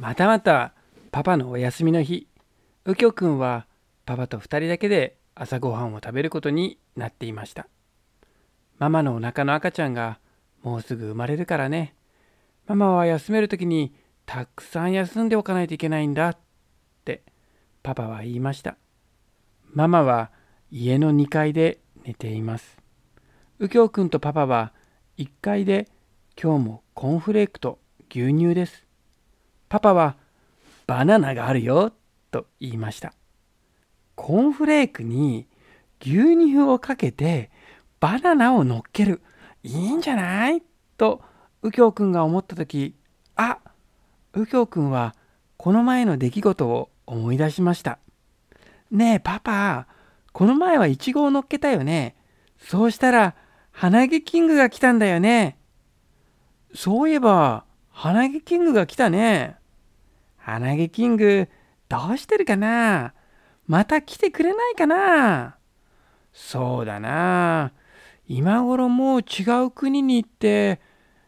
またまたパパのお休みの日。右京くんはパパと2人だけで朝ごはんを食べることになっていました。ママのお腹の赤ちゃんがもうすぐ生まれるからね。ママは休める時にたくさん休んでおかないといけないんだってパパは言いました。ママは家の2階で寝ています。右京くんとパパは1階で今日もコーンフレークと牛乳です。パパはバナナがあるよと言いましたコーンフレークに牛乳をかけてバナナを乗っける。いいんじゃない？と右京くんが思った時あ右京くんはこの前の出来事を思い出しましたねえパパこの前はイチゴを乗っけたよね。そうしたら鼻毛キングが来たんだよねそういえば鼻毛キングが来たね。鼻毛キングどうしてるかな？また来てくれないかな？そうだな。今頃もう違う国に行って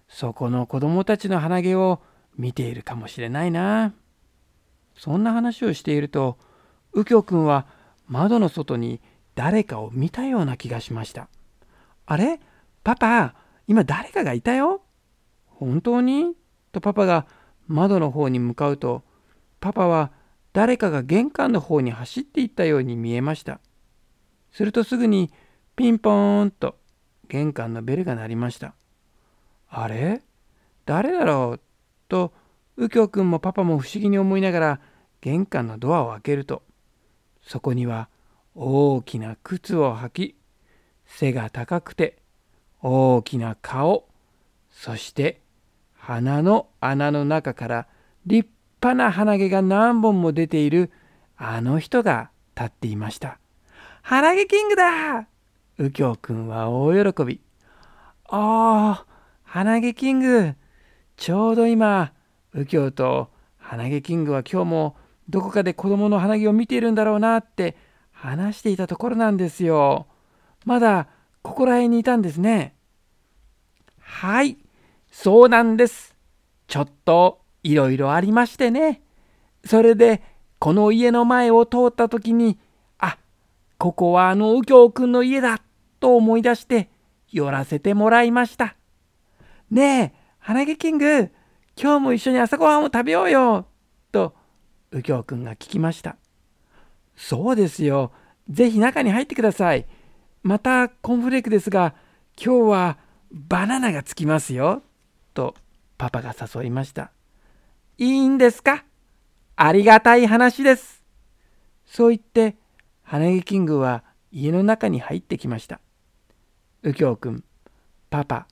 そこの子供たちの鼻毛を見ているかもしれないな。そんな話をしていると右京くんは窓の外に誰かを見たような気がしました。あれ？パパ今誰かがいたよ？本当に？とパパが窓の方に向かうとパパは誰かが玄関の方に走っていったように見えました。するとすぐにピンポーンと玄関のベルが鳴りました。あれ？誰だろう？と右京くんもパパも不思議に思いながら玄関のドアを開けるとそこには大きな靴を履き背が高くて大きな顔そして鼻の穴の中から立派な鼻毛が何本も出ているあの人が立っていました。鼻毛キングだ右京くんは大喜び。ああ、鼻毛キング。ちょうど今、右京と鼻毛キングは今日もどこかで子供の鼻毛を見ているんだろうなって話していたところなんですよ。まだここら辺にいたんですね。はい、そうなんです。ちょっといろいろありましてね。それで、この家の前を通った時に、あ、ここはあの右京くんの家だと思い出して寄らせてもらいました。ねえ、花毛キング、今日も一緒に朝ごはんを食べようよと右京くんが聞きました。そうですよ。ぜひ中に入ってください。またコンフレークですが、今日はバナナがつきますよ。とパパが誘いました。いいんですか？ありがたい話です。そう言って、花毛キングは家の中に入ってきました。右京くん、パパ、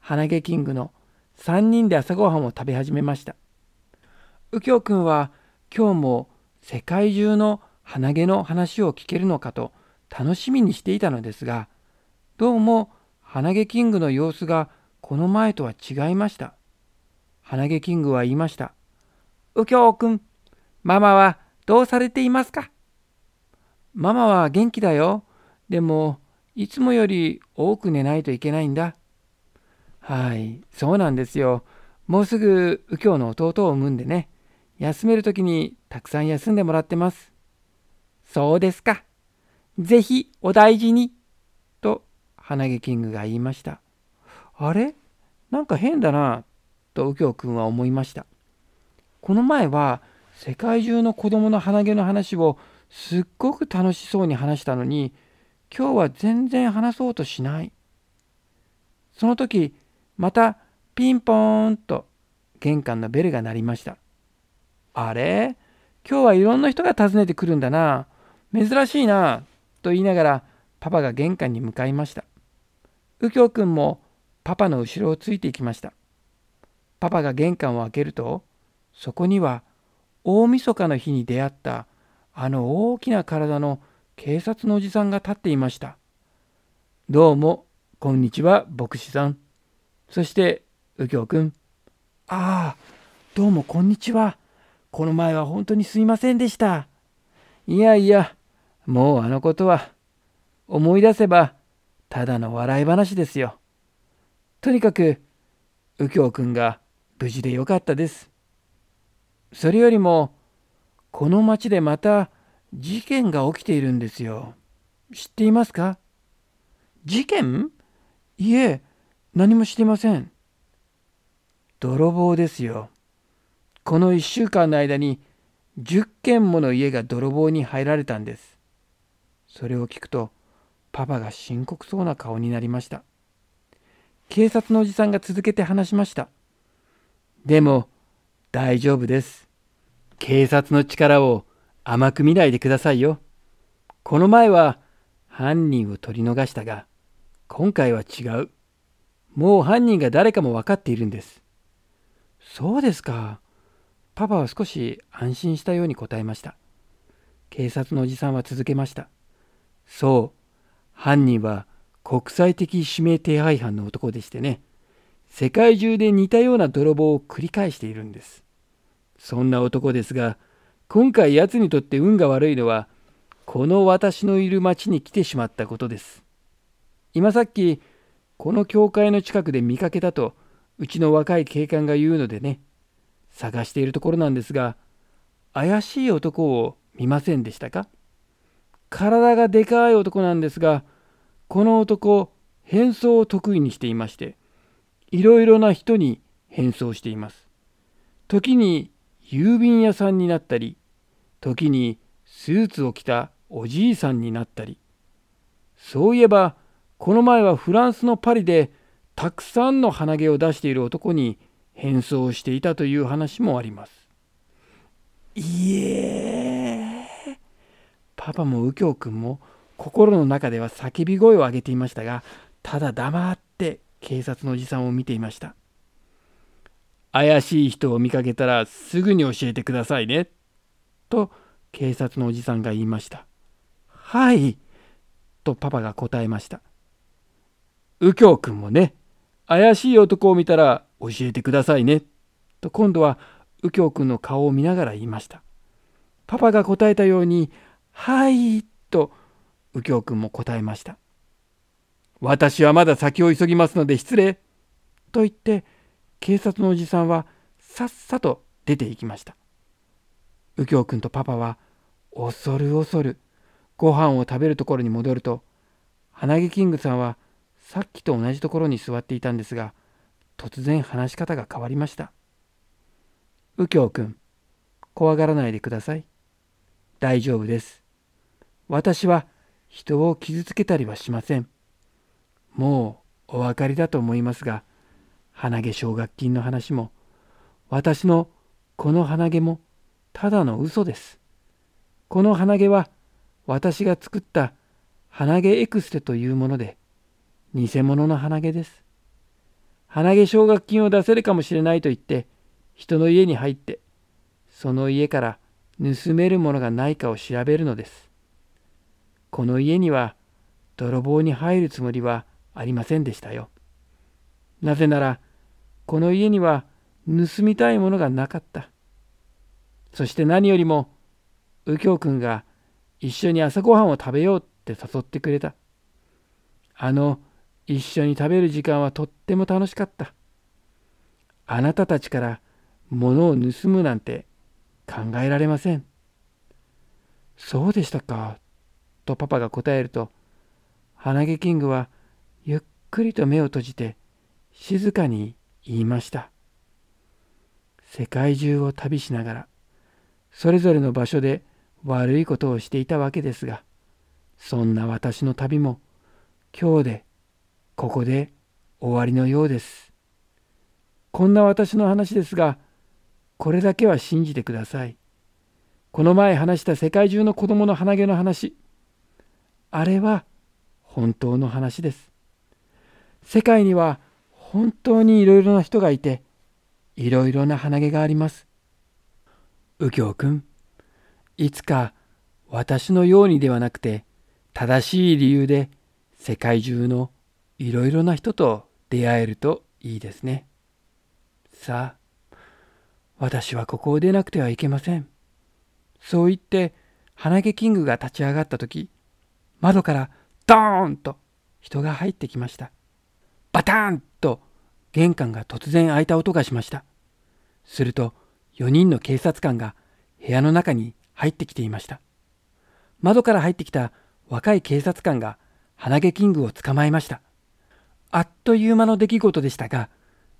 花毛キングの3人で朝ごはんを食べ始めました。右京くんは今日も世界中の鼻毛の話を聞けるのかと楽しみにしていたのですが、どうも鼻毛キングの様子がこの前とは違いました。鼻毛キングは言いました。右京くん、ママはどうされていますか？ママは元気だよ。でも、いつもより多く寝ないといけないんだ。はい、そうなんですよ。もうすぐ右京の弟を産むんでね。休めるときにたくさん休んでもらってます。そうですか。ぜひお大事に。と、鼻毛キングが言いました。あれ？なんか変だな。と右京くんは思いました。この前は世界中の子供の鼻毛の話をすっごく楽しそうに話したのに今日は全然話そうとしない。その時またピンポーンと玄関のベルが鳴りました。あれ？今日はいろんな人が訪ねてくるんだな。珍しいな。と言いながらパパが玄関に向かいました。右京くんもパパの後ろをついていきました。パパが玄関を開けるとそこには大晦日の日に出会ったあの大きな体の警察のおじさんが立っていました。どうも、こんにちは、牧師さん。そして、右京くん。ああ、どうもこんにちは。この前は本当にすいませんでした。いやいや、もうあのことは、思い出せば、ただの笑い話ですよ。とにかく、右京くんが無事でよかったです。それよりもこの町でまた事件が起きているんですよ。知っていますか？事件？いえ、何もしてません。泥棒ですよ。この1週間の間に10軒もの家が泥棒に入られたんです。それを聞くと、パパが深刻そうな顔になりました。警察のおじさんが続けて話しました。でも、大丈夫です。警察の力を甘く見ないでくださいよ。この前は犯人を取り逃したが、今回は違う。もう犯人が誰かも分かっているんです。そうですか。パパは少し安心したように答えました。警察のおじさんは続けました。そう、犯人は国際的指名手配犯の男でしてね、世界中で似たような泥棒を繰り返しているんです。そんな男ですが、今回奴にとって運が悪いのは、この私のいる町に来てしまったことです。今さっき、この教会の近くで見かけたと、うちの若い警官が言うのでね、探しているところなんですが、怪しい男を見ませんでしたか？体がでかい男なんですが、この男、変装を得意にしていまして、いろいろな人に変装しています。時に郵便屋さんになったり、時にスーツを着たおじいさんになったり、そういえば、この前はフランスのパリでたくさんの鼻毛を出している男に変装していたという話もあります。いえパパも右京君も心の中では叫び声を上げていましたがただ黙って警察のおじさんを見ていました怪しい人を見かけたらすぐに教えてくださいねと警察のおじさんが言いましたはいとパパが答えました右京君もね怪しい男を見たら教えてくださいね。と今度は右京君の顔を見ながら言いました。パパが答えたように、はいと右京君も答えました。私はまだ先を急ぎますので失礼。と言って警察のおじさんはさっさと出て行きました。右京君とパパは恐る恐るご飯を食べるところに戻ると花毛キングさんはさっきと同じところに座っていたんですが突然話し方が変わりました右京君怖がらないでください大丈夫です私は人を傷つけたりはしませんもうお分かりだと思いますが鼻毛奨学金の話も私のこの鼻毛もただの嘘ですこの鼻毛は私が作った鼻毛エクステというもので偽物の鼻毛です。鼻毛奨学金を出せるかもしれないと言って人の家に入ってその家から盗めるものがないかを調べるのです。この家には泥棒に入るつもりはありませんでしたよ。なぜならこの家には盗みたいものがなかった。そして何よりも右京君が一緒に朝ごはんを食べようって誘ってくれた。あの一緒に食べる時間はとっても楽しかった。あなたたちから物を盗むなんて考えられません。そうでしたか。とパパが答えると、鼻毛キングはゆっくりと目を閉じて静かに言いました。世界中を旅しながら、それぞれの場所で悪いことをしていたわけですが、そんな私の旅も今日でここで終わりのようです。こんな私の話ですが、これだけは信じてください。この前話した世界中の子供の鼻毛の話、あれは本当の話です。世界には本当にいろいろな人がいて、いろいろな鼻毛があります。右京くん、いつか私のようにではなくて、正しい理由で世界中のいろいろな人と出会えるといいですね。さあ、私はここを出なくてはいけません。そう言って、鼻毛キングが立ち上がった時、窓からドーンと人が入ってきました。バタンと玄関が突然開いた音がしました。すると、4人の警察官が部屋の中に入ってきていました。窓から入ってきた若い警察官が鼻毛キングを捕まえました。あっという間の出来事でしたが、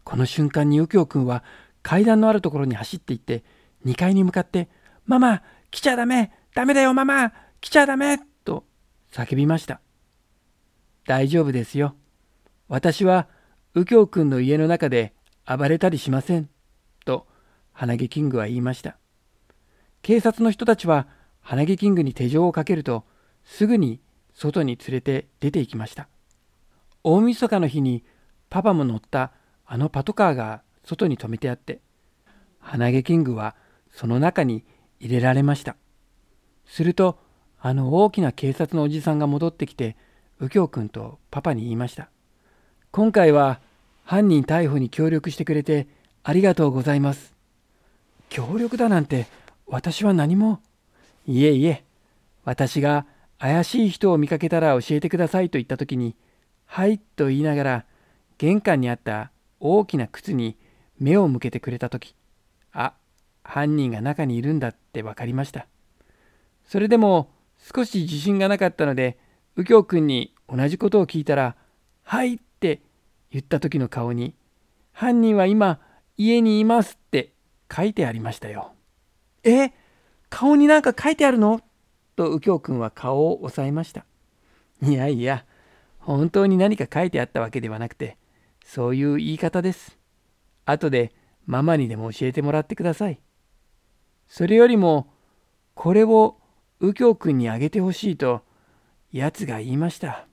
この瞬間に右京くんは階段のあるところに走っていって2階に向かって「ママ来ちゃダメダメだよママ来ちゃダメ!」と叫びました。大丈夫ですよ。私は右京くんの家の中で暴れたりしません。と鼻毛キングは言いました。警察の人たちは鼻毛キングに手錠をかけるとすぐに外に連れて出て行きました。大晦日の日にパパも乗ったあのパトカーが外に止めてあって鼻毛キングはその中に入れられました。するとあの大きな警察のおじさんが戻ってきて右京君とパパに言いました。今回は犯人逮捕に協力してくれてありがとうございます。協力だなんて私は何も。いえいえ、私が怪しい人を見かけたら教えてくださいと言った時に、はいと言いながら玄関にあった大きな靴に目を向けてくれた時、あ、犯人が中にいるんだって分かりました。それでも少し自信がなかったので、右京君に同じことを聞いたら、はい言った時の顔に、犯人は今家にいますって書いてありましたよ。え顔になんか書いてあるの？と右京君は顔を押さえました。いやいや、本当に何か書いてあったわけではなくて、そういう言い方です。後でママにでも教えてもらってください。それよりも、これを右京君にあげてほしいと、奴が言いました。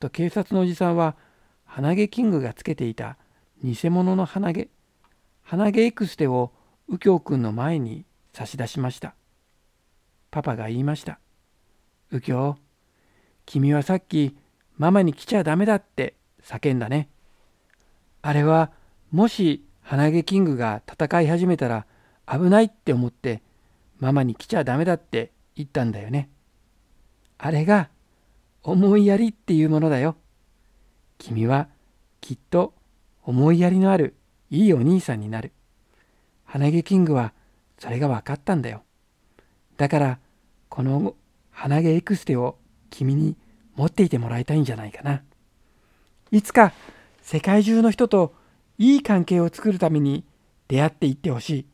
と警察のおじさんは、鼻毛キングがつけていた偽物の鼻毛、鼻毛エクステを右京君の前に差し出しました。パパが言いました。右京、君はさっきママに来ちゃダメだって叫んだね。あれはもし鼻毛キングが戦い始めたら危ないって思ってママに来ちゃダメだって言ったんだよね。あれが思いやりっていうものだよ。君はきっと思いやりのあるいいお兄さんになる。鼻毛キングはそれが分かったんだよ。だからこの鼻毛エクステを君に持っていてもらいたいんじゃないかな。いつか世界中の人といい関係を作るために出会っていってほしい。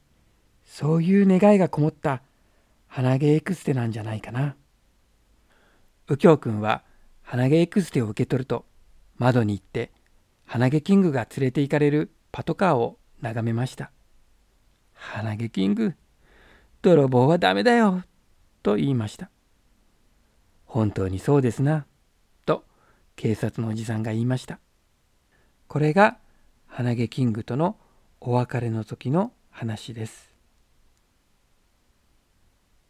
そういう願いがこもった鼻毛エクステなんじゃないかな。右京君は鼻毛エクステを受け取ると窓に行って鼻毛キングが連れて行かれるパトカーを眺めました。鼻毛キング、泥棒はダメだよ、と言いました。本当にそうですな、と警察のおじさんが言いました。これが鼻毛キングとのお別れの時の話です。